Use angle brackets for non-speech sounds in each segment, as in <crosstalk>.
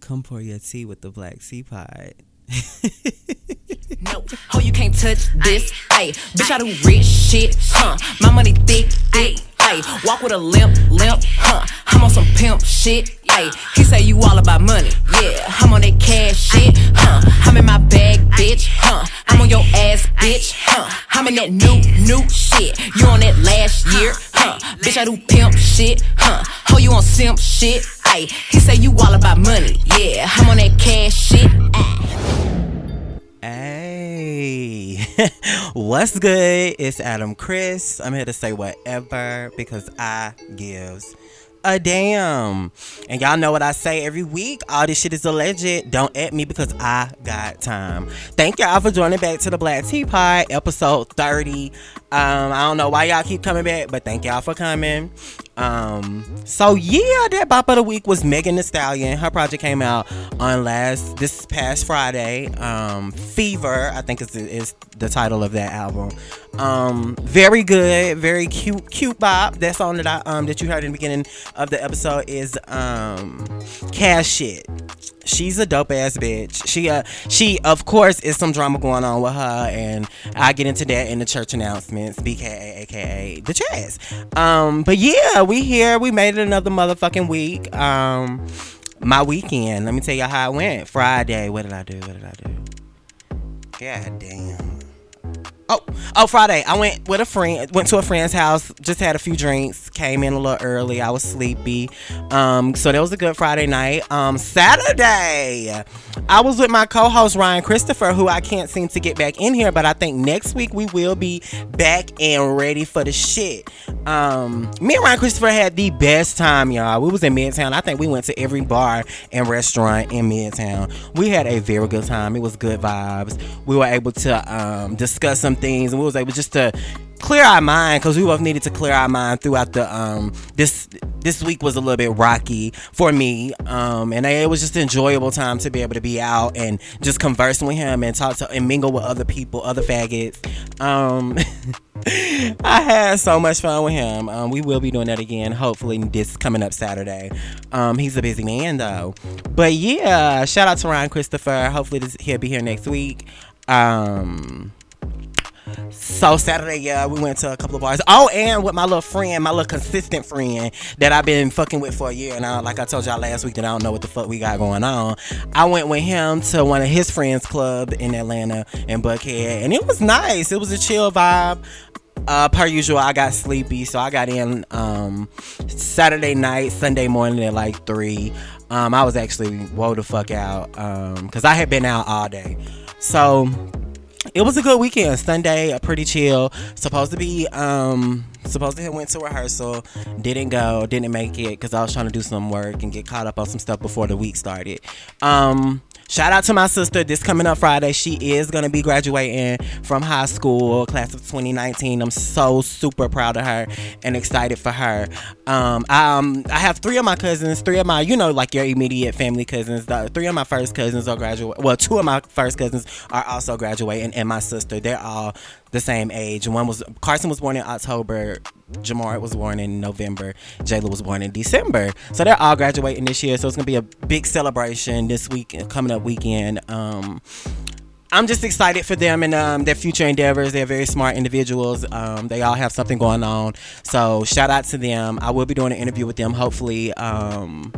Come pour your tea with the Black Sea Pod. <laughs> No, oh, you can't touch this. Ayy, bitch, I do rich shit, huh? My money thick, thick. Ayy, walk with a limp, limp, huh? I'm on some pimp shit. Ayy, he say you all about money. Yeah, I'm on that cash shit, huh? I'm in my bag, bitch, huh? I'm on your ass, bitch, huh? I'm in that new, new shit. You on that last year, huh? Bitch, I do pimp shit, huh? Oh, you on simp shit. Ayy, he say you all about money. Yeah, I'm on that cash shit. Hey, <laughs> what's good? It's Adam Chris. I'm here to say whatever because I gives a damn. And y'all know what I say every week. All this shit is alleged. Don't at me because I got time. Thank y'all for joining back to the Black Teapot, episode 30. Um, I don't know why y'all keep coming back, but thank y'all for coming. Um, so yeah, that bop of the week was Megan Thee Stallion. Her project came out on last this past Friday. Um, Fever, I think is is the title of that album. Um, very good, very cute, cute bop. That song that I um that you heard in the beginning of the episode is um Cash Shit. She's a dope ass bitch. She uh she of course is some drama going on with her, and I get into that in the church announcements, BKA aka the chats. Um, but yeah, we here. We made it another motherfucking week. Um, my weekend. Let me tell you how it went. Friday. What did I do? What did I do? God damn. Oh, oh, Friday. I went with a friend. Went to a friend's house. Just had a few drinks. Came in a little early. I was sleepy. Um, so that was a good Friday night. Um, Saturday, I was with my co-host Ryan Christopher, who I can't seem to get back in here, but I think next week we will be back and ready for the shit. Um, me and Ryan Christopher had the best time, y'all. We was in Midtown. I think we went to every bar and restaurant in Midtown. We had a very good time. It was good vibes. We were able to um, discuss some things, and we was able just to clear our mind because we both needed to clear our mind throughout the um this this week was a little bit rocky for me um and it was just an enjoyable time to be able to be out and just conversing with him and talk to and mingle with other people other faggots um <laughs> I had so much fun with him. Um, we will be doing that again, hopefully this coming up Saturday. Um, he's a busy man though, but yeah, shout out to Ryan Christopher. Hopefully this, he'll be here next week. Um, so Saturday, yeah, we went to a couple of bars. Oh, and with my little friend, my little consistent friend that I've been fucking with for a year now. Like I told y'all last week that I don't know what the fuck we got going on. I went with him to one of his friends' club in Atlanta in Buckhead, and it was nice. It was a chill vibe. Uh, per usual, I got sleepy, so I got in um, Saturday night, Sunday morning at like three. Um, I was actually woe the fuck out because I had been out all day. So it was a good weekend. Sunday, a pretty chill. Supposed to be um supposed to have went to rehearsal. Didn't go. Didn't make it because I was trying to do some work and get caught up on some stuff before the week started. Um. Shout out to my sister. This coming up Friday, she is gonna be graduating from high school, class of 2019. I'm so super proud of her and excited for her. Um, um, I have three of my cousins, three of my, you know, like your immediate family cousins. The, three of my first cousins are graduate. Well, two of my first cousins are also graduating, and my sister. They're all the same age. One was Carson was born in October. Jamar was born in November. Jayla was born in December. So they're all graduating this year. So it's gonna be a big celebration this week, coming up weekend. Um, I'm just excited for them and um, their future endeavors. They're very smart individuals. Um, they all have something going on. So shout out to them. I will be doing an interview with them hopefully um,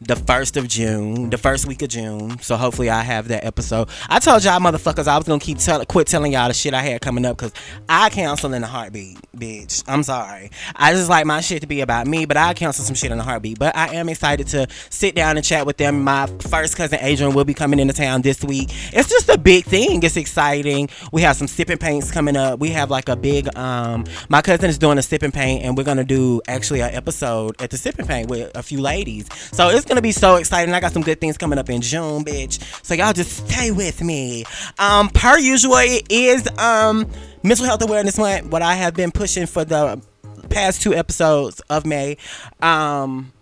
the first of June, the first week of June. So hopefully I have that episode. I told y'all motherfuckers I was gonna keep tell quit telling y'all the shit I had coming up because I cancel in a heartbeat, bitch. I'm sorry. I just like my shit to be about me, but I cancel some shit in a heartbeat. But I am excited to sit down and chat with them. My first cousin Adrian will be coming into town this week. It's just a big thing. It's exciting. We have some sipping paints coming up. We have like a big um my cousin is doing a sipping paint and we're gonna do actually an episode at the sipping paint with a few ladies. So it's gonna be so exciting. I got some good things coming up in June, bitch. So y'all just stay with me. Um, per usual, it is um mental health awareness month. What I have been pushing for the past two episodes of May. Um,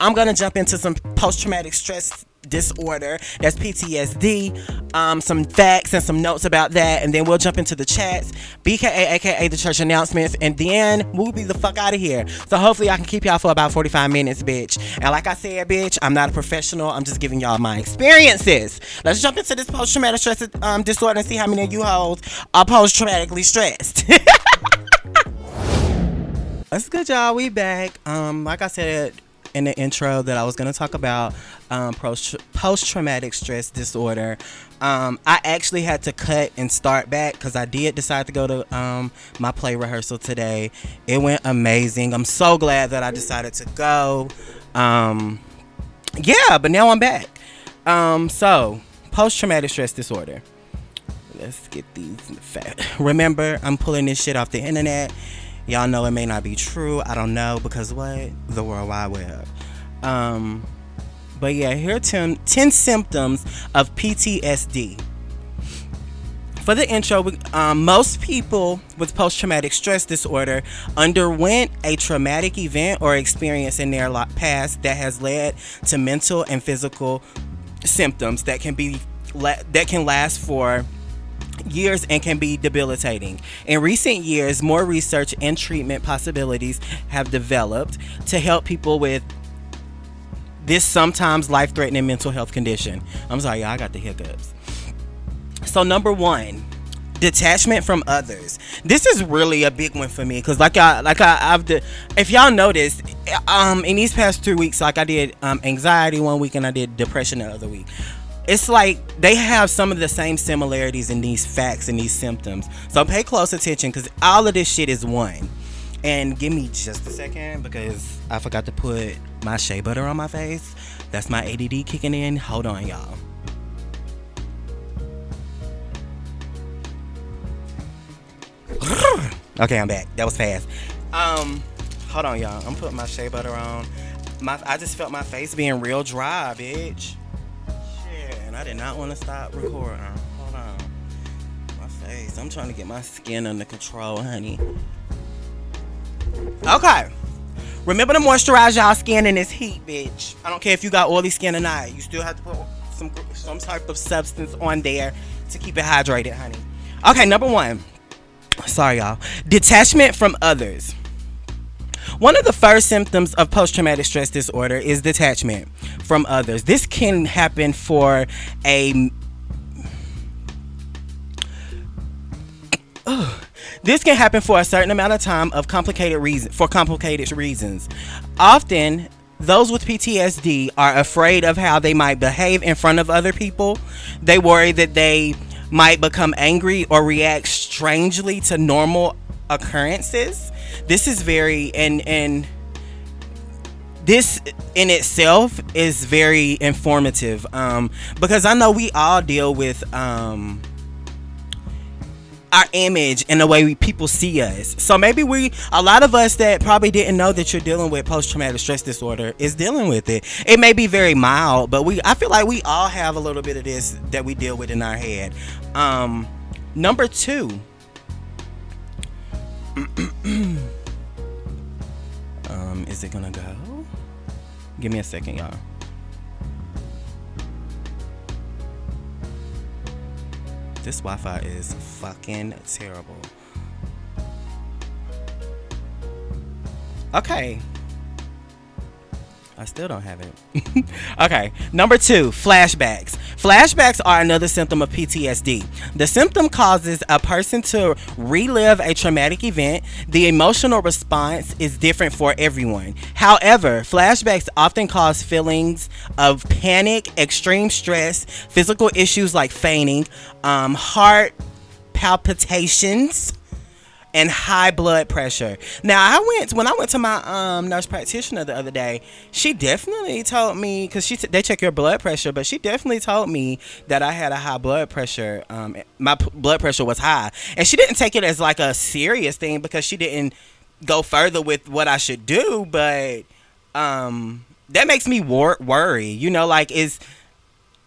I'm gonna jump into some post traumatic stress disorder. That's PTSD. Um, some facts and some notes about that, and then we'll jump into the chats. BKA, aka the church announcements, and then we'll be the fuck out of here. So hopefully I can keep y'all for about 45 minutes, bitch. And like I said, bitch, I'm not a professional. I'm just giving y'all my experiences. Let's jump into this post-traumatic stress um, disorder and see how many of you hoes are post-traumatically stressed. <laughs> That's good, y'all. We back. Um, like I said in the intro, that I was gonna talk about um, post traumatic stress disorder. Um, I actually had to cut and start back because I did decide to go to um, my play rehearsal today. It went amazing. I'm so glad that I decided to go. Um, yeah, but now I'm back. Um, so, post traumatic stress disorder. Let's get these. <laughs> Remember, I'm pulling this shit off the internet. Y'all know it may not be true. I don't know because what? The World Wide Web. Um, but yeah, here are 10, 10 symptoms of PTSD. For the intro, um, most people with post traumatic stress disorder underwent a traumatic event or experience in their past that has led to mental and physical symptoms that can be that can last for years and can be debilitating. In recent years, more research and treatment possibilities have developed to help people with this sometimes life threatening mental health condition. I'm sorry, I got the hiccups. So, number one, detachment from others. This is really a big one for me because, like I, like I, I've, de- if y'all noticed, um, in these past two weeks, like I did um, anxiety one week and I did depression the other week it's like they have some of the same similarities in these facts and these symptoms. So pay close attention because all of this shit is one. And give me just a second because I forgot to put my shea butter on my face. That's my ADD kicking in. Hold on, y'all. <laughs> okay, I'm back. That was fast. Um, hold on, y'all. I'm putting my shea butter on. My, I just felt my face being real dry, bitch. I did not want to stop recording. Hold on. My face. I'm trying to get my skin under control, honey. Okay. Remember to moisturize y'all skin in this heat, bitch. I don't care if you got oily skin or not. You still have to put some some type of substance on there to keep it hydrated, honey. Okay, number one. Sorry, y'all. Detachment from others. One of the first symptoms of post traumatic stress disorder is detachment from others. This can happen for a this can happen for a certain amount of time of complicated reason for complicated reasons. Often those with PTSD are afraid of how they might behave in front of other people. They worry that they might become angry or react strangely to normal occurrences this is very and and this in itself is very informative um, because I know we all deal with um, our image and the way we, people see us. So maybe we, a lot of us that probably didn't know that you're dealing with post traumatic stress disorder is dealing with it. It may be very mild, but we, I feel like we all have a little bit of this that we deal with in our head. Um, number two. <clears throat> um, is it gonna go? Give me a second, y'all. This Wi Fi is fucking terrible. Okay, I still don't have it. <laughs> okay, number two, flashbacks. Flashbacks are another symptom of PTSD. The symptom causes a person to relive a traumatic event. The emotional response is different for everyone. However, flashbacks often cause feelings of panic, extreme stress, physical issues like fainting, um, heart palpitations, and high blood pressure. Now I went when I went to my um, nurse practitioner the other day. She definitely told me because she they check your blood pressure, but she definitely told me that I had a high blood pressure. Um, my p- blood pressure was high, and she didn't take it as like a serious thing because she didn't go further with what I should do. But um, that makes me wor- worry. You know, like is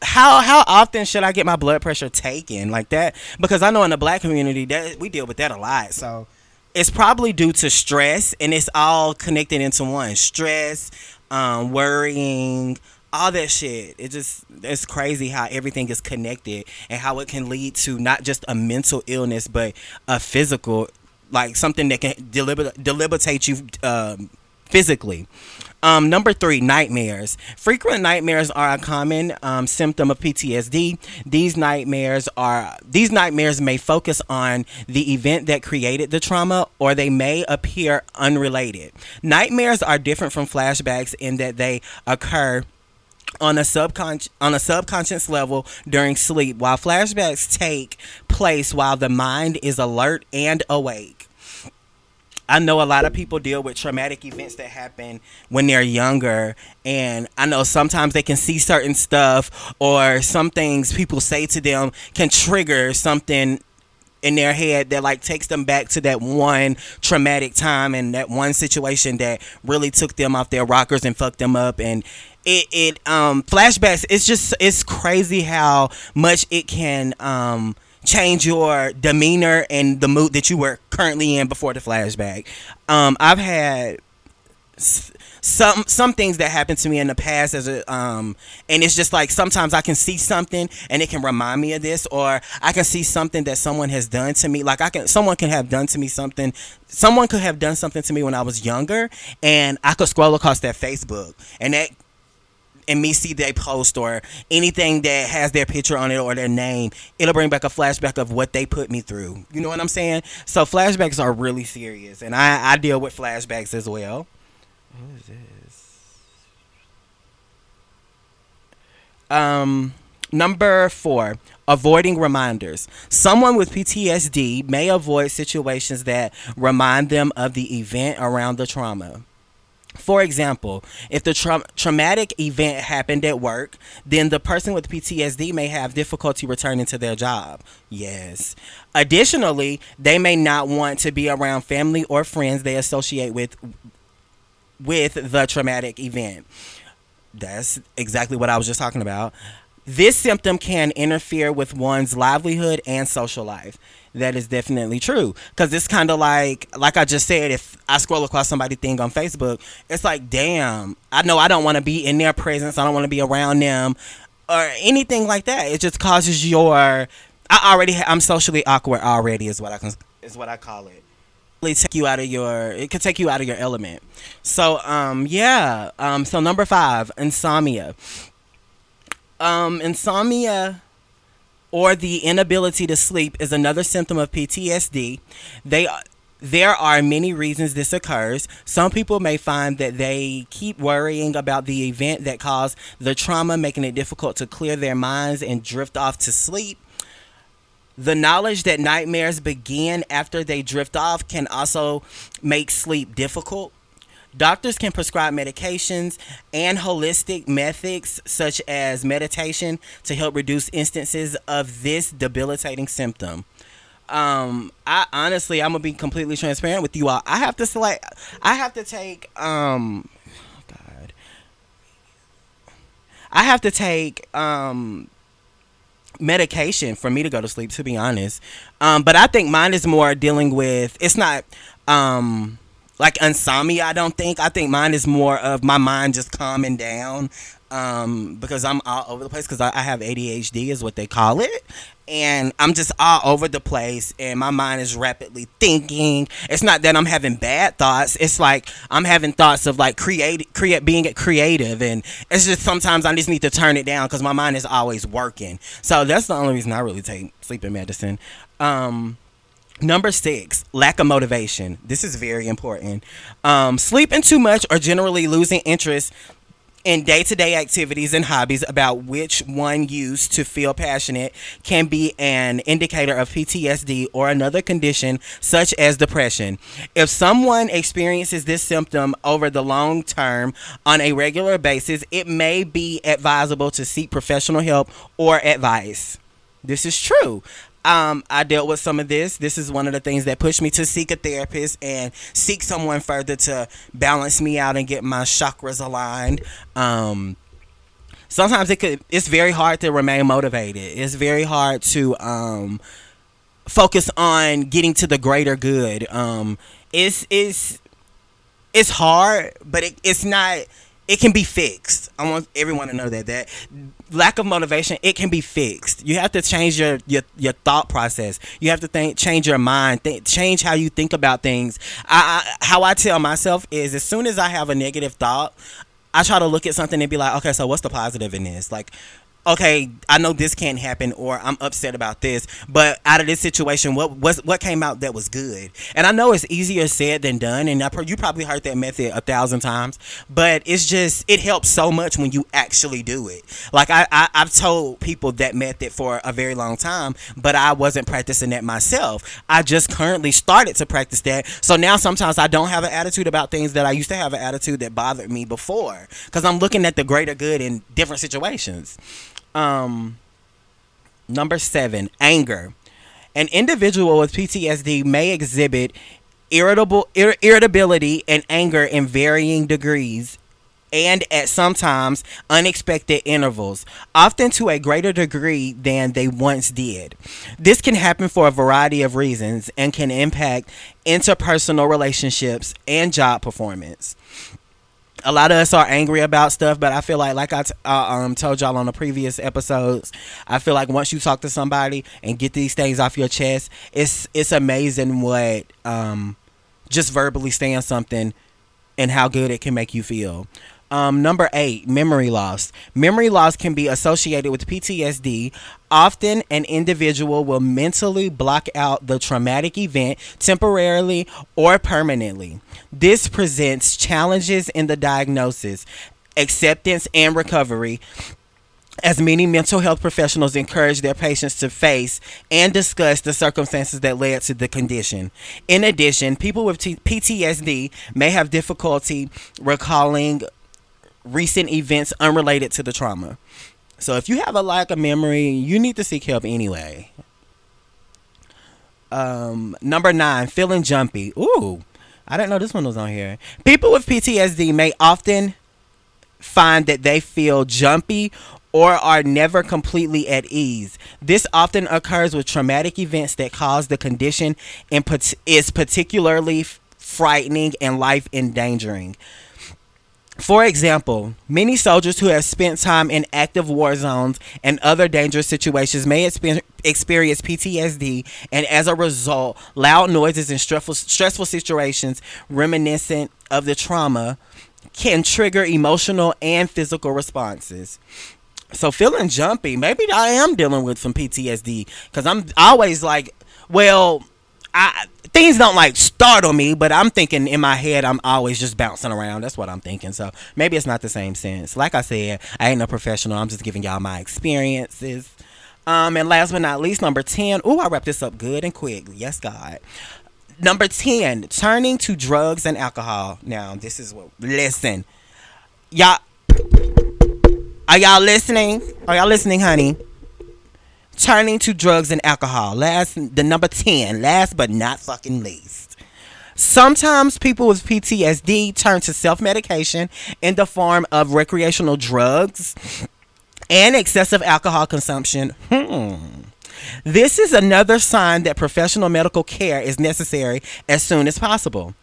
how how often should I get my blood pressure taken like that? Because I know in the black community that we deal with that a lot. So it's probably due to stress, and it's all connected into one: stress, um, worrying, all that shit. It just it's crazy how everything is connected and how it can lead to not just a mental illness but a physical, like something that can deliber- debilitate you um, physically. Um, number three, nightmares. Frequent nightmares are a common um, symptom of PTSD. These nightmares are these nightmares may focus on the event that created the trauma, or they may appear unrelated. Nightmares are different from flashbacks in that they occur on a subconscious on a subconscious level during sleep, while flashbacks take place while the mind is alert and awake. I know a lot of people deal with traumatic events that happen when they're younger, and I know sometimes they can see certain stuff, or some things people say to them can trigger something in their head that like takes them back to that one traumatic time and that one situation that really took them off their rockers and fucked them up and it it um flashbacks it's just it's crazy how much it can um change your demeanor and the mood that you were currently in before the flashback. Um, I've had some some things that happened to me in the past as a um and it's just like sometimes I can see something and it can remind me of this or I can see something that someone has done to me like I can someone can have done to me something someone could have done something to me when I was younger and I could scroll across their Facebook and that and me see their post or anything that has their picture on it or their name, it'll bring back a flashback of what they put me through. You know what I'm saying? So flashbacks are really serious, and I, I deal with flashbacks as well. What is this? Um, number four, avoiding reminders. Someone with PTSD may avoid situations that remind them of the event around the trauma. For example, if the tra- traumatic event happened at work, then the person with PTSD may have difficulty returning to their job. Yes. Additionally, they may not want to be around family or friends they associate with with the traumatic event. That's exactly what I was just talking about. This symptom can interfere with one's livelihood and social life. That is definitely true. Because it's kind of like like i just said if i scroll across somebody thing on facebook it's like damn i know i don't want to be in their presence. I don't want to be around them or anything like that. It just causes your i already ha- i'm socially awkward already is what i can is what i call it. Really take you out of your it could take you out of your element. So um yeah um so number five insomnia um insomnia or the inability to sleep is another symptom of PTSD. They there are many reasons this occurs. Some people may find that they keep worrying about the event that caused the trauma, making it difficult to clear their minds and drift off to sleep. The knowledge that nightmares begin after they drift off can also make sleep difficult. Doctors can prescribe medications and holistic methods such as meditation to help reduce instances of this debilitating symptom. Um, I honestly, I'm gonna be completely transparent with you all. I have to select. I have to take. Um, oh God. I have to take. Um, medication for me to go to sleep to be honest um but i think mine is more dealing with it's not um like insomnia. I don't think. I think mine is more of my mind just calming down um, because I'm all over the place because I, I, have ADHD is what they call it, and I'm just all over the place, and my mind is rapidly thinking. It's not that I'm having bad thoughts. It's like I'm having thoughts of like create, create, being creative, and it's just sometimes I just need to turn it down because my mind is always working. So that's the only reason I really take sleeping medicine. Um, Number six, lack of motivation. This is very important. Um, sleeping too much or generally losing interest in day to day activities and hobbies about which one used to feel passionate can be an indicator of PTSD or another condition such as depression. If someone experiences this symptom over the long term on a regular basis, it may be advisable to seek professional help or advice. This is true um, I dealt with some of this. This is one of the things that pushed me to seek a therapist and seek someone further to balance me out and get my chakras aligned. Um, sometimes it could. It's very hard to remain motivated. It's very hard to um, focus on getting to the greater good. Um, it's it's it's hard, but it, it's not it can be fixed. I want everyone to know that that lack of motivation it can be fixed. You have to change your your, your thought process. You have to think change your mind, think, change how you think about things. I, I how I tell myself is as soon as I have a negative thought, I try to look at something and be like, okay, so what's the positive in this? Like, okay, I know this can't happen, or I'm upset about this, but out of this situation, what was what came out that was good? And I know it's easier said than done, and I, you probably heard that method a thousand times, but it's just it helps so much when you actually do it. Like I, I I've told people that method for a very long time, but I wasn't practicing that myself. I just currently started to practice that, so now sometimes I don't have an attitude about things that I used to have an attitude that bothered me before, because I'm looking at the greater good in different situations. Um, number seven, anger. An individual with PTSD may exhibit irritable ir- irritability and anger in varying degrees and at sometimes unexpected intervals, often to a greater degree than they once did. This can happen for a variety of reasons and can impact interpersonal relationships and job performance a lot of us are angry about stuff, but I feel like, like I um, told y'all on the previous episodes, I feel like once you talk to somebody and get these things off your chest, it's it's amazing what um, just verbally saying something and how good it can make you feel. Um, number eight, memory loss. Memory loss can be associated with PTSD. Often, an individual will mentally block out the traumatic event temporarily or permanently. This presents challenges in the diagnosis, acceptance, and recovery as many mental health professionals encourage their patients to face and discuss the circumstances that led to the condition. In addition, people with PTSD may have difficulty recalling recent events unrelated to the trauma. So if you have a lack of memory, you need to seek help anyway. Um, number nine, feeling jumpy. Ooh, I didn't know this one was on here. People with PTSD may often find that they feel jumpy or are never completely at ease. This often occurs with traumatic events that cause the condition and is particularly frightening and life endangering. For example, many soldiers who have spent time in active war zones and other dangerous situations may experience PTSD, and as a result, loud noises and stressful, stressful situations reminiscent of the trauma can trigger emotional and physical responses. So, feeling jumpy, maybe I am dealing with some PTSD because I'm always like, well, I things don't like startle me, but I'm thinking in my head I'm always just bouncing around. That's what I'm thinking. So maybe it's not the same sense. Like I said, I ain't no professional. I'm just giving y'all my experiences. Um, and last but not least, number ten. Oh, I wrapped this up good and quick. Yes, God. Number ten, turning to drugs and alcohol. Now, this is what. Listen, y'all. Are y'all listening? Are y'all listening, honey? Turning to drugs and alcohol. Last, the number 10, last but not fucking least. Sometimes people with PTSD turn to self medication in the form of recreational drugs and excessive alcohol consumption. Hmm. This is another sign that professional medical care is necessary as soon as possible.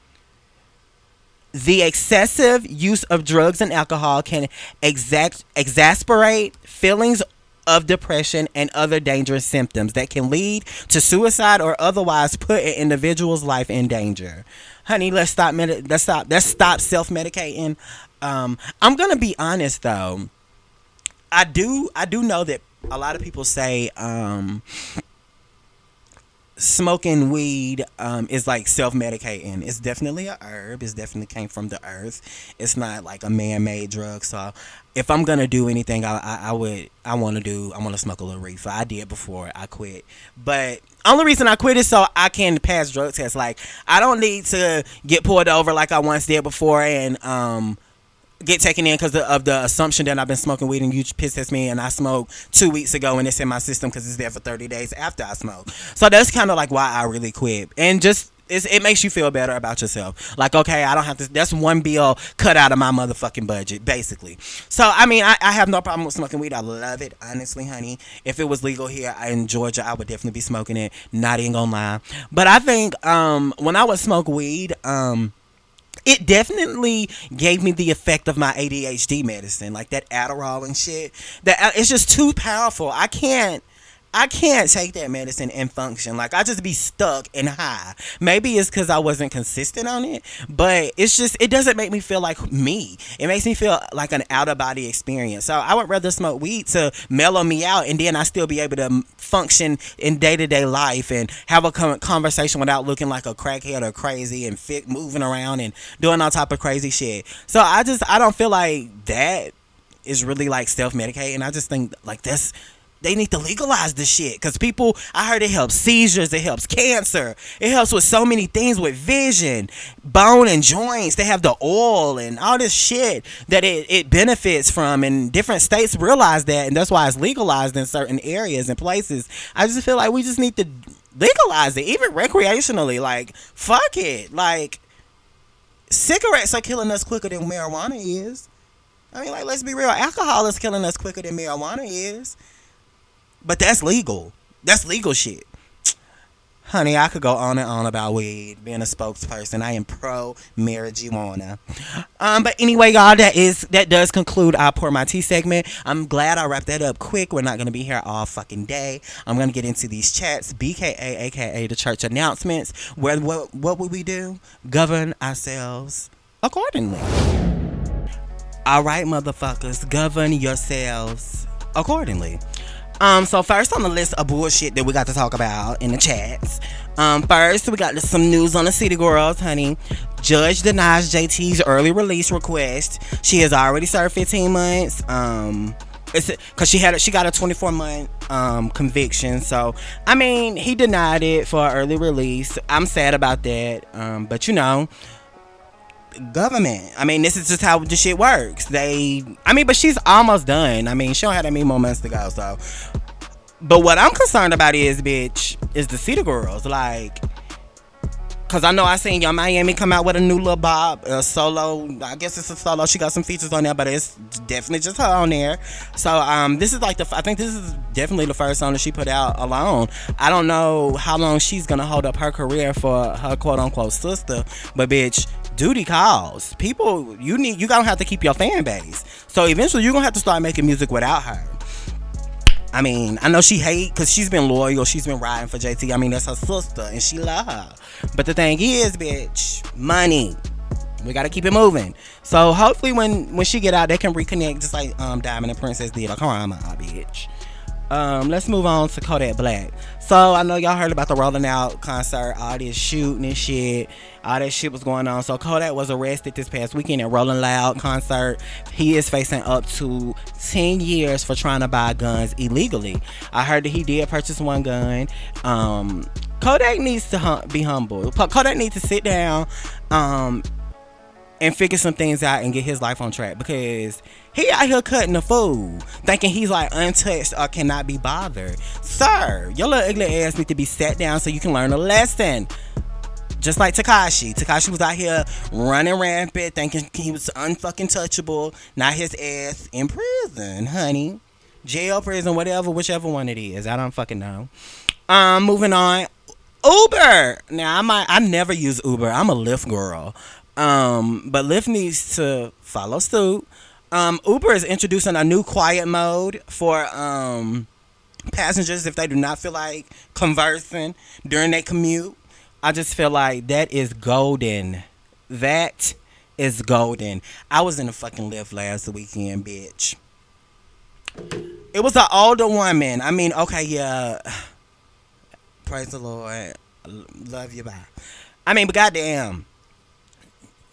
The excessive use of drugs and alcohol can exact, exasperate feelings of depression and other dangerous symptoms that can lead to suicide or otherwise put an individual's life in danger. Honey, let's stop. Med- let's stop. Let's stop self-medicating. Um, I'm gonna be honest though. I do. I do know that a lot of people say um, smoking weed um, is like self-medicating. It's definitely a herb. It's definitely came from the earth. It's not like a man-made drug. So if I'm gonna do anything, I, I, I would I want to do I want to smoke a little reefer. I did before I quit, but only reason I quit is so I can pass drug tests. Like I don't need to get pulled over like I once did before and um get taken in because of the assumption that I've been smoking weed and you pissed at me and I smoked two weeks ago and it's in my system because it's there for 30 days after I smoke. So that's kind of like why I really quit. And just it makes you feel better about yourself. Like, okay, I don't have to. That's one bill cut out of my motherfucking budget, basically. So, I mean, I, I have no problem with smoking weed. I love it, honestly, honey. If it was legal here in Georgia, I would definitely be smoking it. Not even gonna lie. But I think um, when I would smoke weed, um, it definitely gave me the effect of my ADHD medicine, like that Adderall and shit. That uh, it's just too powerful. I can't. I can't take that medicine and function. Like I just be stuck and high. Maybe it's because I wasn't consistent on it, but it's just it doesn't make me feel like me. It makes me feel like an out of body experience. So I would rather smoke weed to mellow me out, and then I still be able to function in day to day life and have a conversation without looking like a crackhead or crazy and fit moving around and doing all type of crazy shit. So I just I don't feel like that is really like self medicating. I just think like that's they need to legalize this shit. Because people i heard it helps seizures it helps cancer it helps with so many things with vision bone and joints. They have the oil and all this shit that it, it benefits from. And different states realize that and that's why it's legalized in certain areas and places. I just feel like we just need to legalize it even recreationally. Like fuck it. Like cigarettes are killing us quicker than marijuana is. I mean like let's be real. Alcohol is killing us quicker than marijuana is but that's legal. That's legal shit. Honey, I could go on and on about weed, being a spokesperson. I am pro marijuana. Um, but anyway, y'all, that is that does conclude our pour my tea segment. I'm glad I wrapped that up quick. We're not gonna be here all fucking day. I'm gonna get into these chats, BKA, aka the church announcements. Where what what would we do? Govern ourselves accordingly. All right, motherfuckers, govern yourselves accordingly. Um, so first on the list of bullshit that we got to talk about in the chats. Um, first we got some news on the City Girls, honey. Judge denies JT's early release request. She has already served 15 months. Um, it's because she had a, she got a 24 month um conviction. So I mean, he denied it for early release. I'm sad about that. Um, but you know government. I mean, this is just how the shit works. They, I mean, but she's almost done. I mean, she don't have that many more months to go. So, but what I'm concerned about is, bitch, is the City Girls. Like, Cause I know I seen Yung Miami come out with a new little bob, a solo. I guess it's a solo. She got some features on there, but it's definitely just her on there. So um, this is like the. I think this is definitely the first song that she put out alone. I don't know how long she's gonna hold up her career for her quote unquote sister, but bitch, duty calls. People, you need. You gonna have to keep your fan base. So eventually, you're gonna have to start making music without her. I mean, I know she hate because she's been loyal. She's been riding for JT. I mean, that's her sister, and she love her. But the thing is, bitch, money. We gotta keep it moving. So hopefully, when when she get out, they can reconnect, just like um Diamond and Princess did. Like, come on, my bitch. Um, let's move on to Kodak Black. So I know y'all heard about the Rolling Loud concert, all this shooting and shit, all that shit was going on. So Kodak was arrested this past weekend at Rolling Loud concert. He is facing up to 10 years for trying to buy guns illegally. I heard that he did purchase one gun. Um, Kodak needs to hum- be humble. Kodak needs to sit down um, and figure some things out and get his life on track because he out here cutting the fool, thinking he's like untouched or cannot be bothered. Sir, your little ugly ass need to be sat down so you can learn a lesson. Just like Tekashi. Tekashi was out here running rampant, thinking he was unfucking touchable. Now his ass in prison, honey. Jail, prison, whatever, whichever one it is. I don't fucking know. Um, moving on. Uber. Now I might I never use Uber. I'm a Lyft girl. Um, but Lyft needs to follow suit. Um, Uber is introducing a new quiet mode for um, passengers if they do not feel like conversing during their commute. I just feel like that is golden. That is golden. I was in a fucking Lyft last weekend, bitch. It was an older woman. I mean, okay, yeah. <sighs> Praise the Lord. Love you, bye. I mean, but goddamn.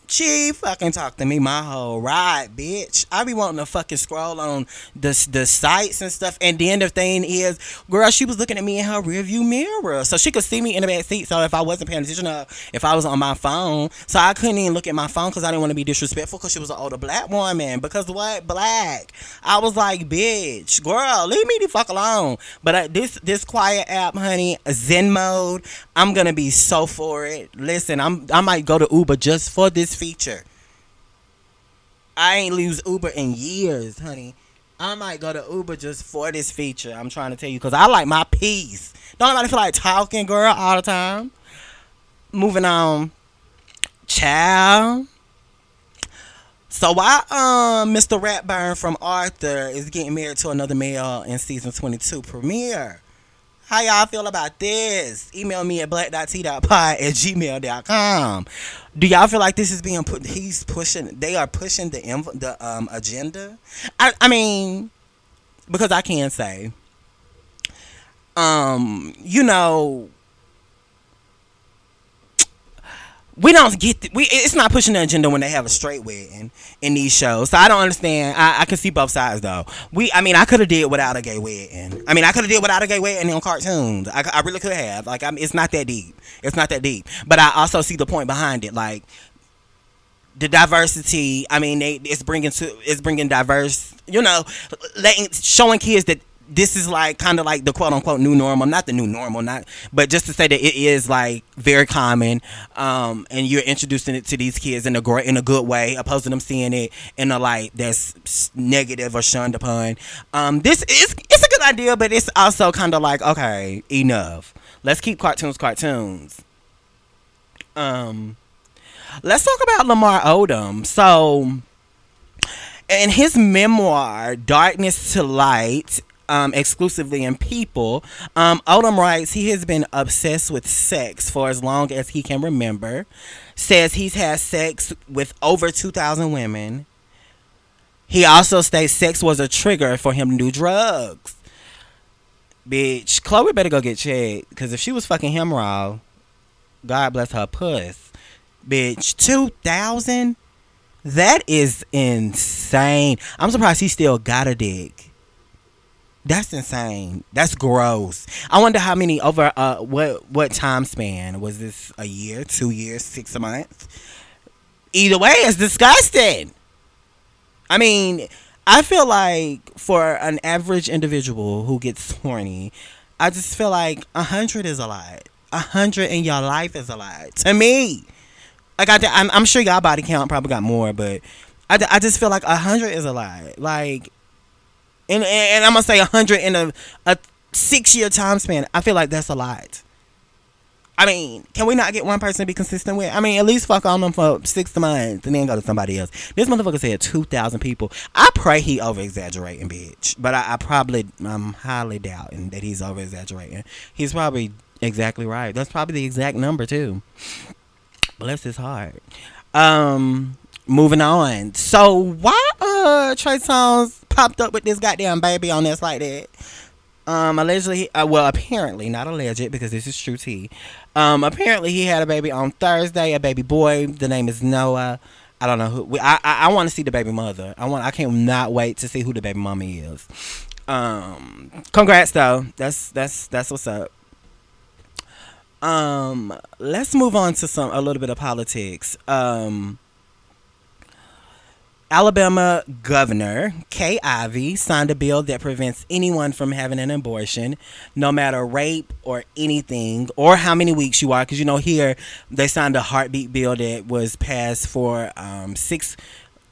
She fucking talked to me my whole ride, bitch. I be wanting to fucking scroll on the the sites and stuff. And the thing is, girl, she was looking at me in her rearview mirror, so she could see me in the back seat. So if I wasn't paying attention, to if I was on my phone, so I couldn't even look at my phone because I didn't want to be disrespectful because she was an older black woman. Because what, black? I was like, bitch, girl, leave me the fuck alone. But uh, this this quiet app, honey, Zen mode, I'm gonna be so for it. Listen, I'm I might go to Uber just for this feature. I ain't used Uber in years, honey. I might go to Uber just for this feature. I'm trying to tell you because I like my peace. Don't nobody feel like talking, girl, all the time. Moving on, child. So why um Mr. Ratburn from Arthur is getting married to another male in season 22 premiere? How y'all feel about this? Email me at black.t.pod at gmail.com. Do y'all feel like this is being put? He's pushing. They are pushing the env- the um agenda. I I mean, because I can say, um, you know, we don't get the, we it's not pushing the agenda when they have a straight wedding in these shows. So i don't understand. I, I can see both sides though. We i mean i could have did without a gay wedding. I mean i could have did without a gay wedding on cartoons. I, I really could have. Like I'm, it's not that deep. It's not that deep. But i also see the point behind it. Like the diversity i mean they it's bringing to it's bringing diverse you know letting showing kids that this is like kind of like the quote unquote new normal not the new normal not but just to say that it is like very common um and you're introducing it to these kids in a great in a good way opposed to them seeing it in a light that's negative or shunned upon. Um this is it's a good idea but it's also kind of like okay enough. Let's keep cartoons cartoons. Um let's talk about lamar odom. So in his memoir darkness to light um, exclusively in people. Um, Odom writes he has been obsessed with sex for as long as he can remember. Says he's had sex with over 2,000 women. He also states sex was a trigger for him to do drugs. Bitch, Khloé better go get checked. Because if she was fucking him raw, God bless her puss. Bitch, 2,000? That is insane. I'm surprised he still got a dick. That's insane. That's gross. I wonder how many over uh what what time span was this? A year, two years, six months? Either way, it's disgusting. I mean, I feel like for an average individual who gets horny, I just feel like a hundred is a lot. A hundred in your life is a lot to me. Like I, I'm, I'm sure y'all body count probably got more, but I, I just feel like a hundred is a lot. Like and, and, I'm gonna say hundred in a a six year time span. I feel like that's a lot. I mean, can we not get one person to be consistent with? I mean, at least fuck on them for six months and then go to somebody else. This motherfucker said two thousand people. I pray he over exaggerating, bitch. But I, I probably, I'm highly doubting that he's over exaggerating. He's probably exactly right. That's probably the exact number too. Bless his heart. Um, moving on. So why uh Trey Songz popped up with this goddamn baby on this like that? Um, allegedly, uh, well, apparently, not alleged because this is true tea. Um, apparently, he had a baby on Thursday, a baby boy. The name is Noah. I don't know who. I I, I want to see the baby mother. I want. I can't not wait to see who the baby mommy is. Um, congrats though. That's that's that's what's up. Um, let's move on to some a little bit of politics. Um, Alabama Governor Kay Ivey signed a bill that prevents anyone from having an abortion, no matter rape or anything, or how many weeks you are. Because you know, here they signed a heartbeat bill that was passed for um, six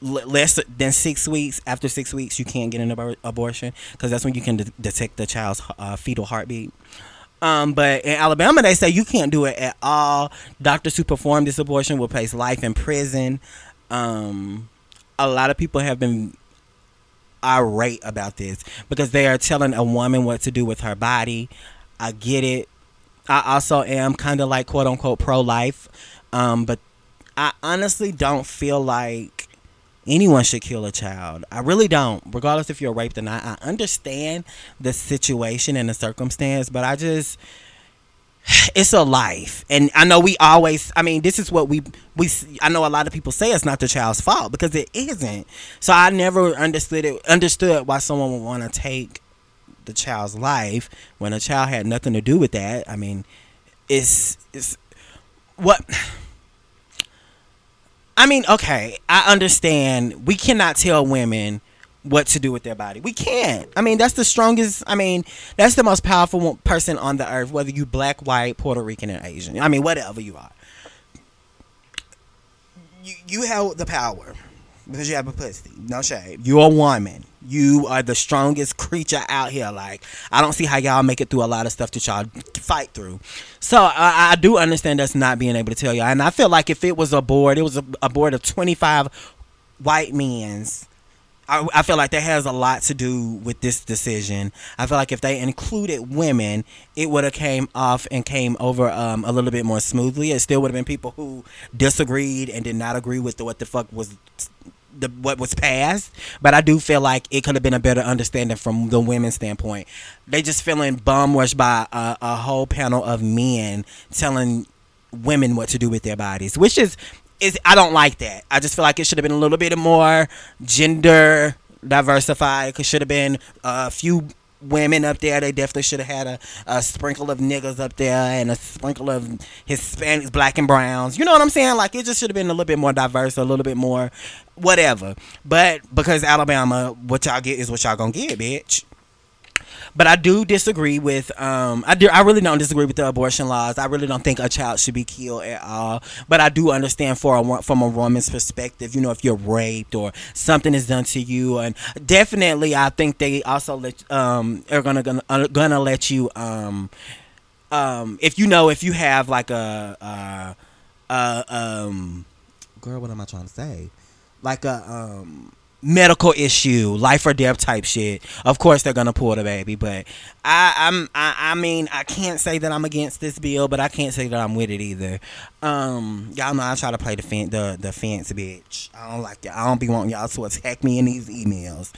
less than six weeks. After six weeks, you can't get an ab- abortion because that's when you can de- detect the child's uh, fetal heartbeat. Um, but in Alabama, they say you can't do it at all. Doctors who perform this abortion will face life in prison. Um, a lot of people have been irate about this because they are telling a woman what to do with her body. I get it. I also am kind of like quote unquote pro life, um, but I honestly don't feel like anyone should kill a child. I really don't, regardless if you're raped or not. I understand the situation and the circumstance, but I just it's a life. And i know we always i mean this is what we we i know a lot of people say it's not the child's fault because it isn't. So i never understood it understood why someone would want to take the child's life when a child had nothing to do with that. I mean it's it's what i mean okay i understand. We cannot tell women what to do with their body. We can't. I mean, that's the strongest. I mean, that's the most powerful person on the earth, whether you black, white, Puerto Rican, or Asian. I mean, whatever you are. You you have the power because you have a pussy. No shame. You're a woman. You are the strongest creature out here. Like I don't see how y'all make it through a lot of stuff that y'all fight through. So I, I do understand us not being able to tell y'all, and I feel like if it was a board, it was a, a board of 25 white men's. I, I feel like that has a lot to do with this decision. I feel like if they included women, it would have came off and came over um, a little bit more smoothly. It still would have been people who disagreed and did not agree with the, what the fuck was the what was passed, but I do feel like it could have been a better understanding from the women's standpoint. They just feeling bum rushed by a, a whole panel of men telling women what to do with their bodies, which is is I don't like that. I just feel like it should have been a little bit more gender diversified. It should have been a few women up there. They definitely should have had a, a sprinkle of niggas up there and a sprinkle of Hispanics, black and browns. You know what I'm saying? Like it just should have been a little bit more diverse, a little bit more whatever. But because Alabama, what y'all get is what y'all gonna get, bitch. But I do disagree with um I do I really don't disagree with the abortion laws. I really don't think a child should be killed at all. But I do understand for a from a woman's perspective, you know, if you're raped or something is done to you, and definitely I think they also let um are gonna gonna, uh, gonna let you um um if you know if you have like a uh uh um girl what am I trying to say like a um medical issue, life or death type shit, of course they're gonna pull the baby. But I, I'm, I, I mean, I can't say that I'm against this bill, but I can't say that I'm with it either. Um, y'all know I try to play the the the fence bitch. I don't like that. I don't be wanting y'all to attack me in these emails.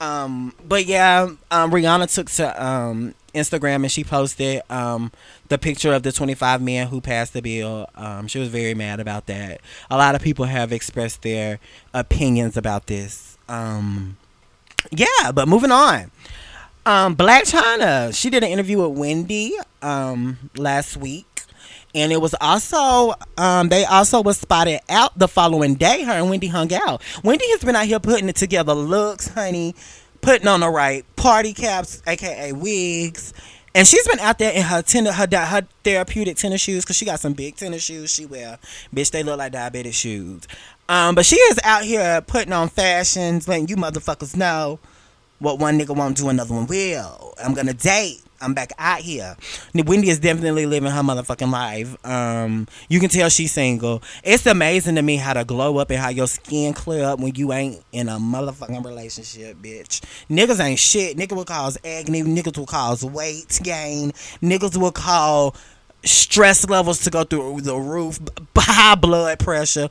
Um, but yeah, um, Rihanna took to um Instagram and she posted um, the picture of the 25 men who passed the bill. Um, she was very mad about that. A lot of people have expressed their opinions about this. Um, yeah, but moving on. Um, Blac Chyna, she did an interview with Wendy um, last week. And it was also, um, they also was spotted out the following day. Her and Wendy hung out. Wendy has been out here putting it together looks, honey, putting on the right party caps, aka wigs. And she's been out there in her tennis, her, her therapeutic tennis shoes, cause she got some big tennis shoes she wear. Bitch, they look like diabetic shoes. Um, but she is out here putting on fashions, letting you motherfuckers know what one nigga won't do, another one will. I'm gonna date. I'm back out here. Wendy is definitely living her motherfucking life. Um, you can tell she's single. It's amazing to me how to glow up and how your skin clear up when you ain't in a motherfucking relationship, bitch. Niggas ain't shit. Niggas will cause acne. Niggas will cause weight gain. Niggas will call stress levels to go through the roof, high blood pressure.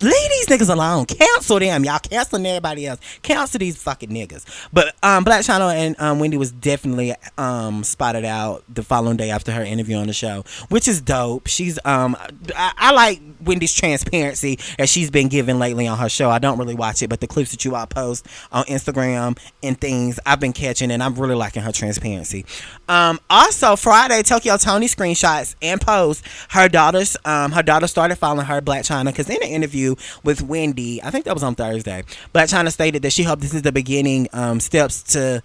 Leave these niggas alone. Cancel them, y'all. Canceling everybody else. Cancel these fucking niggas. But um, Blac Chyna and um, Wendy was definitely um, spotted out the following day after her interview on the show, which is dope. She's um, I, I like Wendy's transparency as she's been given lately on her show. I don't really watch it, but the clips that you all post on Instagram and things I've been catching, and I'm really liking her transparency. Um, also Friday, Tokyo Toni screenshots and posts her daughter's um, her daughter started following her Blac Chyna because in an interview with Wendy, I think that was on Thursday, Blac Chyna stated that she hoped this is the beginning um, steps to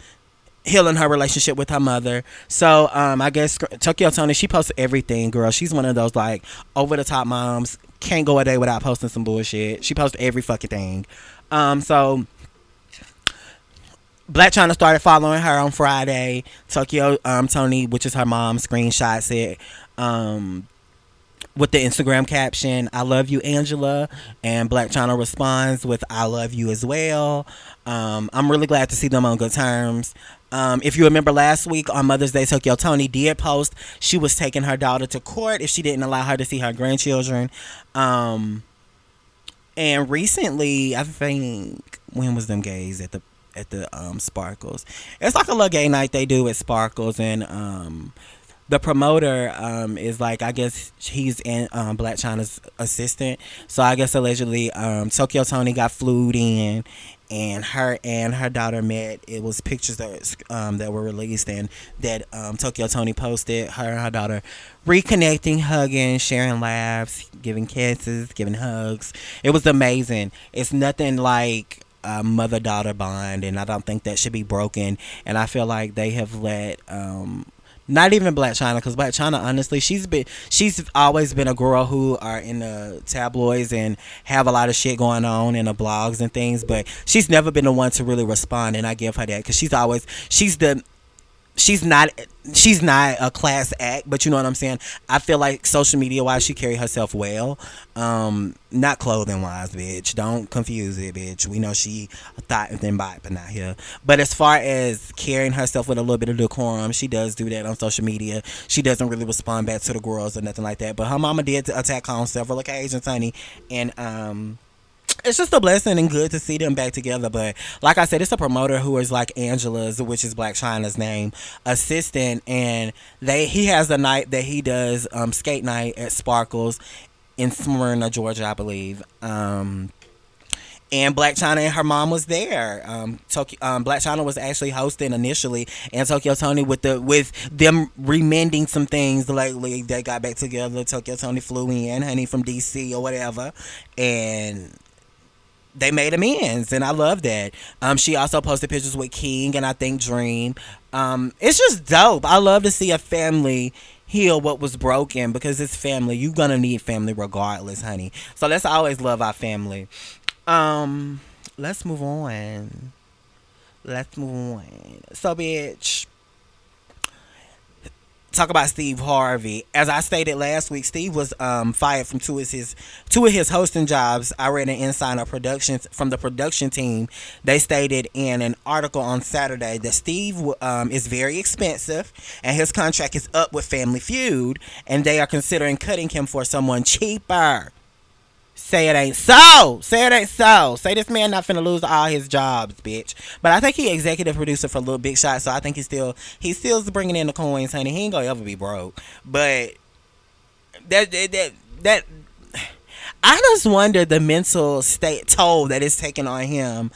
healing her relationship with her mother. So um, I guess Tokyo Toni, she posts everything, girl. She's one of those like over the top moms. Can't go a day without posting some bullshit. She posts every fucking thing. Um, so Blac Chyna started following her on Friday. Tokyo um, Toni, which is her mom, screenshots it um, with the Instagram caption, I love you, Angela. And Blac Chyna responds with, I love you as well. Um, I'm really glad to see them on good terms. Um, if you remember last week on Mother's Day, Tokyo Toni did post she was taking her daughter to court if she didn't allow her to see her grandchildren. Um, and recently, I think when was them gays at the at the um, Sparkles? It's like a little gay night they do at Sparkles, and um, the promoter um, is like I guess he's in um, Blac Chyna's assistant. So I guess allegedly um, Tokyo Toni got flued in, and her and her daughter met. It was pictures that um, that were released and that um, Tokyo Toni posted. Her and her daughter reconnecting, hugging, sharing laughs, giving kisses, giving hugs. It was amazing. It's nothing like a mother daughter bond, and I don't think that should be broken. And I feel like they have let um, not even Blac Chyna, because Blac Chyna, honestly, she's been she's always been a girl who are in the tabloids and have a lot of shit going on in the blogs and things, but she's never been the one to really respond, and I give her that because she's always she's the she's not she's not a class act, but you know what I'm saying. I feel like social media wise, she carry herself well. Um, not clothing wise, bitch. Don't confuse it, bitch. We know she thought and then bought, but not here. But as far as carrying herself with a little bit of decorum, she does do that on social media. She doesn't really respond back to the girls or nothing like that. But her mama did attack her on several occasions, honey, and um it's just a blessing and good to see them back together. But like I said, it's a promoter who is like Angela's, which is Blac Chyna's name, assistant, and they he has a night that he does um, skate night at Sparkles in Smyrna, Georgia, I believe. Um, and Blac Chyna and her mom was there. Um, Tokyo, um, Blac Chyna was actually hosting initially, and Tokyo Toni with the with them remending some things lately. They got back together. Tokyo Toni flew in, honey, from DC or whatever, and they made amends, and I love that. Um, she also posted pictures with King and I think Dream. Um, it's just dope. I love to see a family heal what was broken because it's family. You're gonna need family regardless, honey. So let's always love our family. Um, let's move on. Let's move on. So, bitch talk about Steve Harvey. As I stated last week, Steve was um, fired from two of his two of his hosting jobs. I read an insider productions from the production team. They stated in an article on Saturday that Steve um, is very expensive and his contract is up with Family Feud, and they are considering cutting him for someone cheaper. Say it ain't so. Say it ain't so. Say this man not finna lose all his jobs, bitch. But I think he executive producer for Little Big Shot, so I think he still he still's bringing in the coins, honey. He ain't gonna ever be broke. But that that that, that I just wonder the mental state toll that is taking on him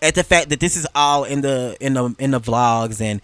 at the fact that this is all in the in the in the vlogs and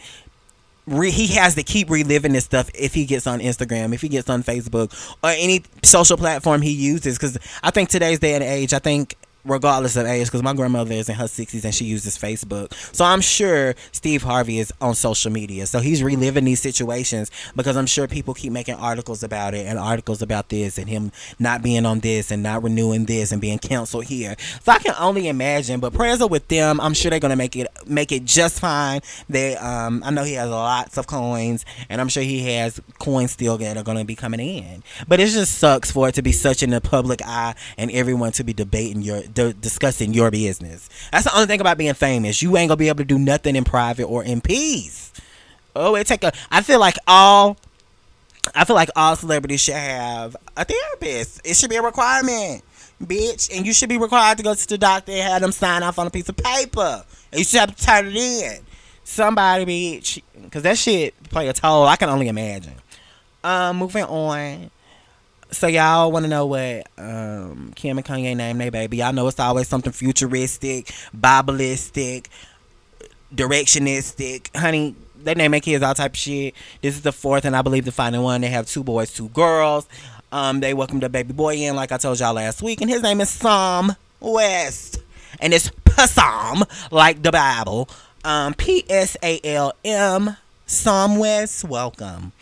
re- he has to keep reliving this stuff if he gets on Instagram, if he gets on Facebook, or any social platform he uses. Because I think today's day and age, I think regardless of age, because my grandmother is in her 60s and she uses Facebook. So I'm sure Steve Harvey is on social media. So he's reliving these situations because I'm sure people keep making articles about it and articles about this and him not being on this and not renewing this and being canceled here. So I can only imagine. But prayers are with them. I'm sure they're gonna make it make it just fine. They um I know he has lots of coins and I'm sure he has coins still that are gonna be coming in. But it just sucks for it to be such in the public eye and everyone to be debating your discussing your business. That's the only thing about being famous. You ain't gonna be able to do nothing in private or in peace. Oh, it take a. I feel like all. I feel like all celebrities should have a therapist. It should be a requirement, bitch. And you should be required to go to the doctor and have them sign off on a piece of paper. And you should have to turn it in. Somebody, bitch, because that shit play a toll. I can only imagine. Um, moving on so y'all want to know what um, Kim and Kanye named their baby? Y'all know it's always something futuristic, Bibelistic, directionistic. Honey, they name their kids all type of shit. This is the fourth and I believe the final one. They have two boys, two girls. Um, they welcomed the baby boy in, like I told y'all last week, and his name is Psalm West, and it's Psalm like the Bible. Um, P S A L M Psalm West. Welcome.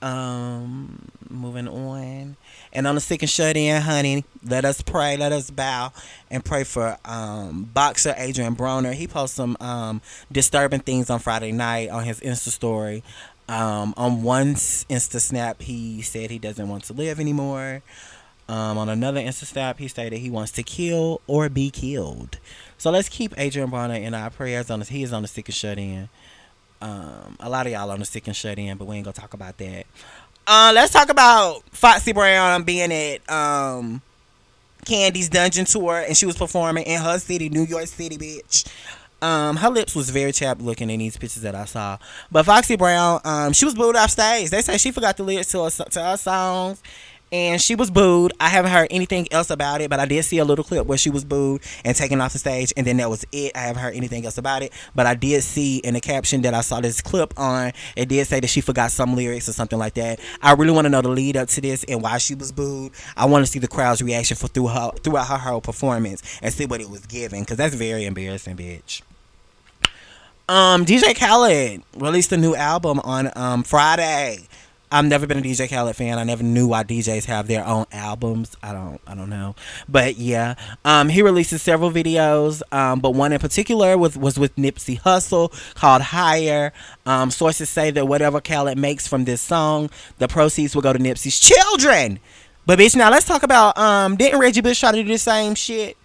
Um, moving on. And on the sick and shut in, honey, let us pray, let us bow and pray for um, boxer Adrien Broner. He posted some um, disturbing things on Friday night on his Insta story. Um, on one Insta snap, he said he doesn't want to live anymore. Um, on another Insta snap, he stated he wants to kill or be killed. So let's keep Adrien Broner in our prayers. On this, he is on the sick and shut in. Um, a lot of y'all on the sick and shut in, but we ain't gonna talk about that. Uh, let's talk about Foxy Brown being at um, Kandi's Dungeon Tour, and she was performing in her city, New York City, bitch. Um, her lips was very chapped looking in these pictures that I saw. But Foxy Brown, um, she was booed off stage. They say she forgot the lyrics to her, to her songs, and she was booed. I haven't heard anything else about it, but I did see a little clip where she was booed and taken off the stage, and then that was it. I haven't heard anything else about it, but I did see in the caption that I saw this clip on, it did say that she forgot some lyrics or something like that. I really want to know the lead up to this and why she was booed. I want to see the crowd's reaction for through her throughout her whole performance and see what it was giving, because that's very embarrassing, bitch. Um, DJ Khaled released a new album on um Friday. I've never been a DJ Khaled fan. I never knew why DJs have their own albums. I don't I don't know. But yeah. Um he releases several videos, um, but one in particular was was with Nipsey Hussle called Higher. Um, sources say that whatever Khaled makes from this song, the proceeds will go to Nipsey's children. But bitch, now let's talk about um didn't Reggie Bush try to do the same shit?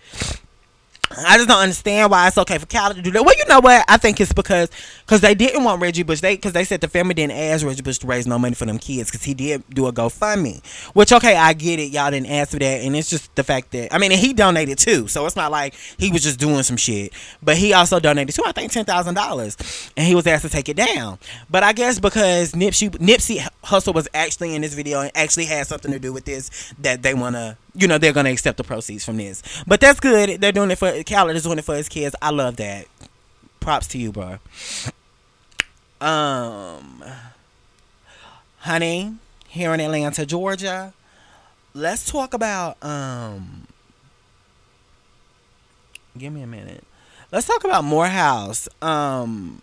I just don't understand why it's okay for Khaled to do that. Well, you know what? I think it's because because they didn't want Reggie Bush. They because they said the family didn't ask Reggie Bush to raise no money for them kids because he did do a GoFundMe. Which okay, I get it. Y'all didn't ask for that, and it's just the fact that I mean, he donated too, so it's not like he was just doing some shit. But he also donated too. I think ten thousand dollars, and he was asked to take it down. But I guess because Nipsey Nipsey Hussle was actually in this video and actually had something to do with this, that they wanna you know they're gonna accept the proceeds from this. But that's good. They're doing it for Khaled is doing it for his kids. I love that. Props to you, bro. Um, honey, here in Atlanta, Georgia, let's talk about um. Give me a minute. Let's talk about Morehouse. Um,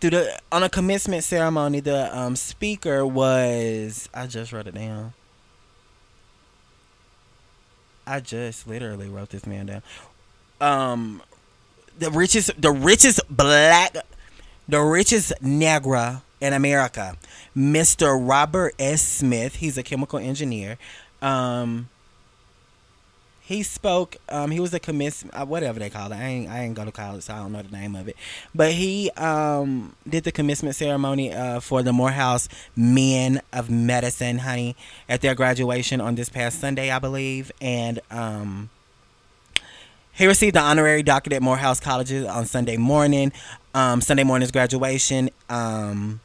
through the on a commencement ceremony, the um speaker was I just wrote it down. I just literally wrote this man down. Um, the richest, the richest black, the richest negra in America, Mr. Robert F. Smith. He's a chemical engineer. Um, he spoke. Um, he was a commiss, uh, whatever they call it. I ain't, I ain't go to college, so I don't know the name of it. But he um did the commencement ceremony uh, for the Morehouse Men of Medicine, honey, at their graduation on this past Sunday, I believe, and um. He received the honorary doctorate at Morehouse College on Sunday morning. Um, Sunday morning's graduation. Um,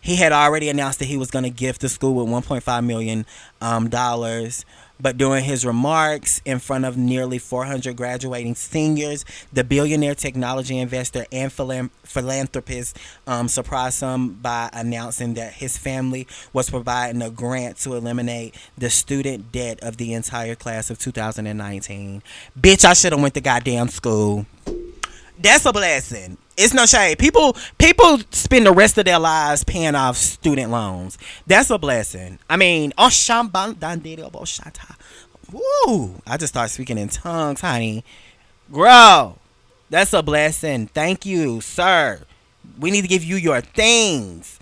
he had already announced that he was going to gift the school with 1.5 million um, dollars. But during his remarks in front of nearly 400 graduating seniors, the billionaire technology investor and philanthropist um, surprised some by announcing that his family was providing a grant to eliminate the student debt of the entire class of 2019. Bitch, I should have went to goddamn school. That's a blessing. It's no shade. People people spend the rest of their lives paying off student loans. That's a blessing. I mean, oh, oh Woo! I just started speaking in tongues, honey. Grow. That's a blessing. Thank you, sir. We need to give you your things.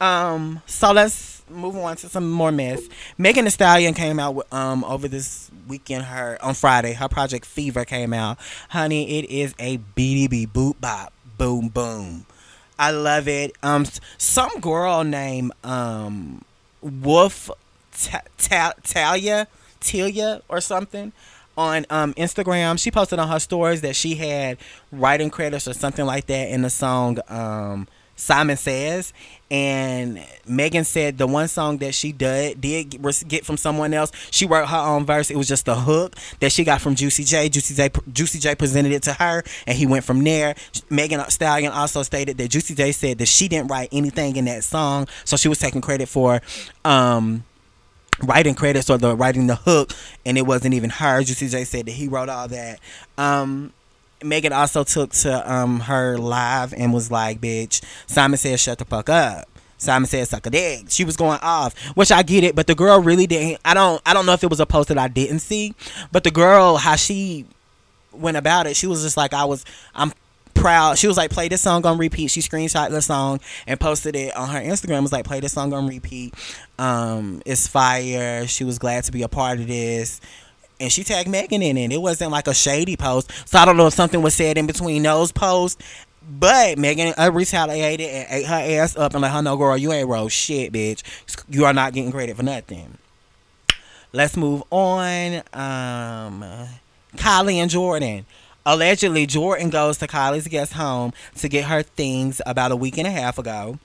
Um, so let's move on to some more mess. Megan Thee Stallion came out with, um over this weekend. Her on Friday, her project Fever came out. Honey, it is a BDB boot bop boom boom. I love it. Um, some girl named um Wolf Talia Talia or something on um Instagram. She posted on her stories that she had writing credits or something like that in the song um Simon Says, and Megan said the one song that she did did get from someone else. She wrote her own verse. It was just a hook that she got from Juicy J. Juicy J. Juicy J. presented it to her, and he went from there. Megan Stallion also stated that Juicy J. said that she didn't write anything in that song, so she was taking credit for. Um, writing credits or the writing the hook and it wasn't even her juicy j said that he wrote all that um Megan also took to um her live and was like, "Bitch, Simon said shut the fuck up." Simon said suck a dick. She was going off, which I get it, but the girl really didn't. I don't. I don't know if it was a post that I didn't see, but the girl how she went about it, she was just like, "I was. I'm proud." She was like, "Play this song on repeat." She screenshot the song and posted it on her Instagram. Was like, "Play this song on repeat." Um, it's fire. She was glad to be a part of this and she tagged Megan in it. It wasn't like a shady post. So I don't know if something was said in between those posts. But Megan uh, retaliated and ate her ass up and let her know, girl, you ain't roll shit, bitch. You are not getting credit for nothing. Let's move on. Um, Kylie and Jordan. Allegedly, Jordan goes to Kylie's guest home to get her things about a week and a half ago.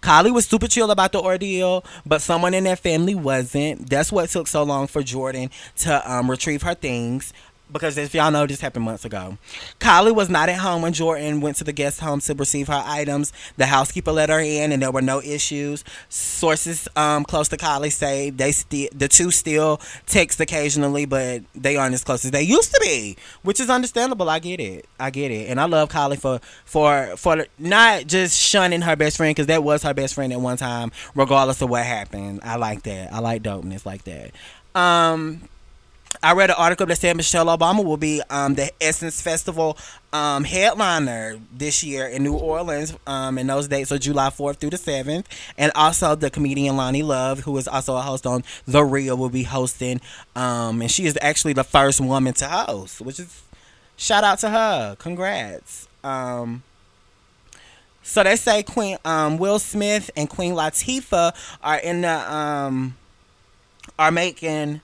Kylie was super chill about the ordeal, but someone in their family wasn't. That's what took so long for Jordan to um, retrieve her things. Because if y'all know, this happened months ago. Kylie was not at home when Jordan went to the guest home to receive her items. The housekeeper let her in, and there were no issues. Sources um, close to Kylie say they still the two still text occasionally, but they aren't as close as they used to be, which is understandable. I get it. I get it, and I love Kylie for for for not just shunning her best friend because that was her best friend at one time, regardless of what happened. I like that. I like dopeness like that. Um, I read an article that said Michelle Obama will be um, the Essence Festival um, headliner this year in New Orleans. Um, and those dates are July 4th through the 7th. And also the comedian Loni Love, who is also a host on The Real, will be hosting. Um, and she is actually the first woman to host, which is shout out to her. Congrats. Um, so they say Queen um, Will Smith and Queen Latifah are in the are making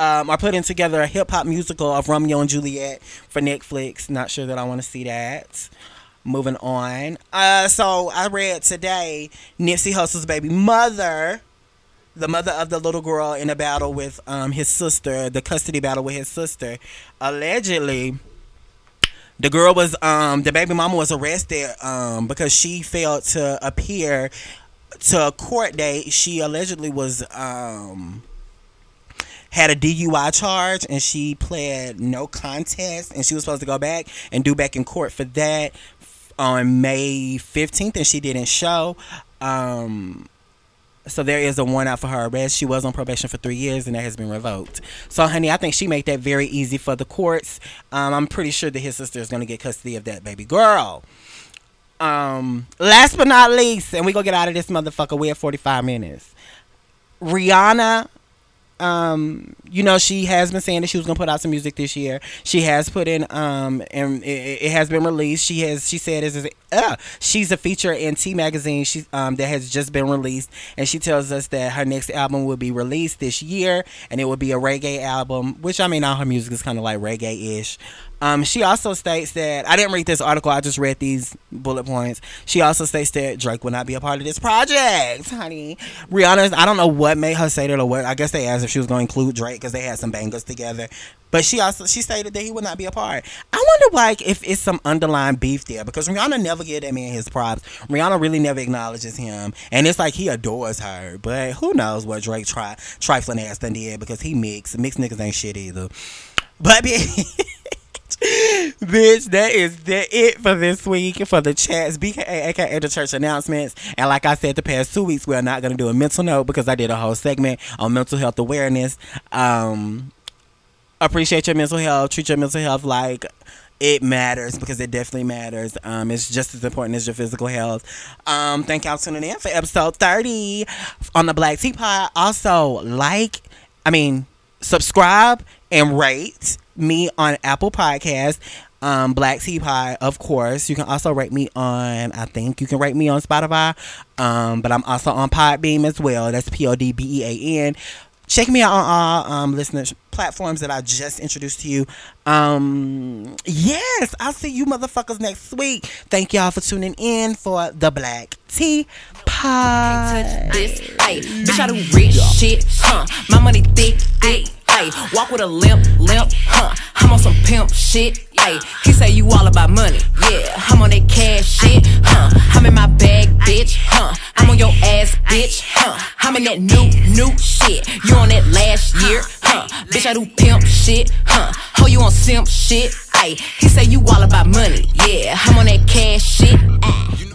um, are putting together a hip hop musical of Romeo and Juliet for Netflix. Not sure that I want to see that. Moving on. Uh, so I read today Nipsey Hussle's baby mother, the mother of the little girl in a battle with um, his sister, the custody battle with his sister, allegedly. The girl was, um, the baby mama was arrested um, because she failed to appear to a court date. She allegedly was um, had a DUI charge and she pled no contest and she was supposed to go back and do back in court for that on May 15th and she didn't show. Um, so there is a warrant out for her arrest. She was on probation for three years, and that has been revoked. So, honey, I think she made that very easy for the courts. Um, I'm pretty sure that his sister is going to get custody of that baby girl. Um, last but not least, and we gonna get out of this motherfucker. We have 45 minutes. Rihanna um, you know, she has been saying that she was gonna put out some music this year. She has put in, um, and it, it has been released. She has, she said, is uh, she's a feature in T magazine. She um that has just been released, and she tells us that her next album will be released this year, and it will be a reggae album. Which I mean, all her music is kind of like reggae ish. Um, she also states that I didn't read this article. I just read these bullet points. She also states that Drake will not be a part of this project, honey. Rihanna, I don't know what made her say that or what. I guess they asked if she was going to include Drake because they had some bangers together. But she also she stated that he would not be a part. I wonder like if it's some underlying beef there because Rihanna never gave that man his props. Rihanna really never acknowledges him, and it's like he adores her. But who knows what Drake try trifling ass done did because he mixed mixed niggas ain't shit either. But. <laughs> Bitch, that is the it for this week for the chats, BKA, aka the church announcements. And like I said, the past two weeks, we're not going to do a mental note because I did a whole segment on mental health awareness. Um, appreciate your mental health, treat your mental health like it matters because it definitely matters. Um, it's just as important as your physical health. Um, thank y'all tuning in for episode 30 on the Black Teapot. Also, like, I mean, subscribe and rate me on Apple Podcast. Um, Black Teapot, of course. You can also rate me on, I think you can rate me on Spotify. Um, but I'm also on Podbean as well. That's P O D B E A N. Check me out on all um, listener platforms that I just introduced to you. Um, yes, I'll see you motherfuckers next week. Thank y'all for tuning in for the Black Tea Pie. Bitch, I do rich shit, huh? My money thick, thick. Ay, walk with a limp, limp, huh? I'm on some pimp shit. Ay, he say you all about money. Yeah, I'm on that cash shit, huh? I'm in my bag, bitch, huh? I'm on your ass, bitch, huh? I'm in that new, new shit. You on that last year, huh? Bitch, I do pimp shit, huh? Oh, you on simp shit? Ay, he say you all about money. Yeah, I'm on that cash ah.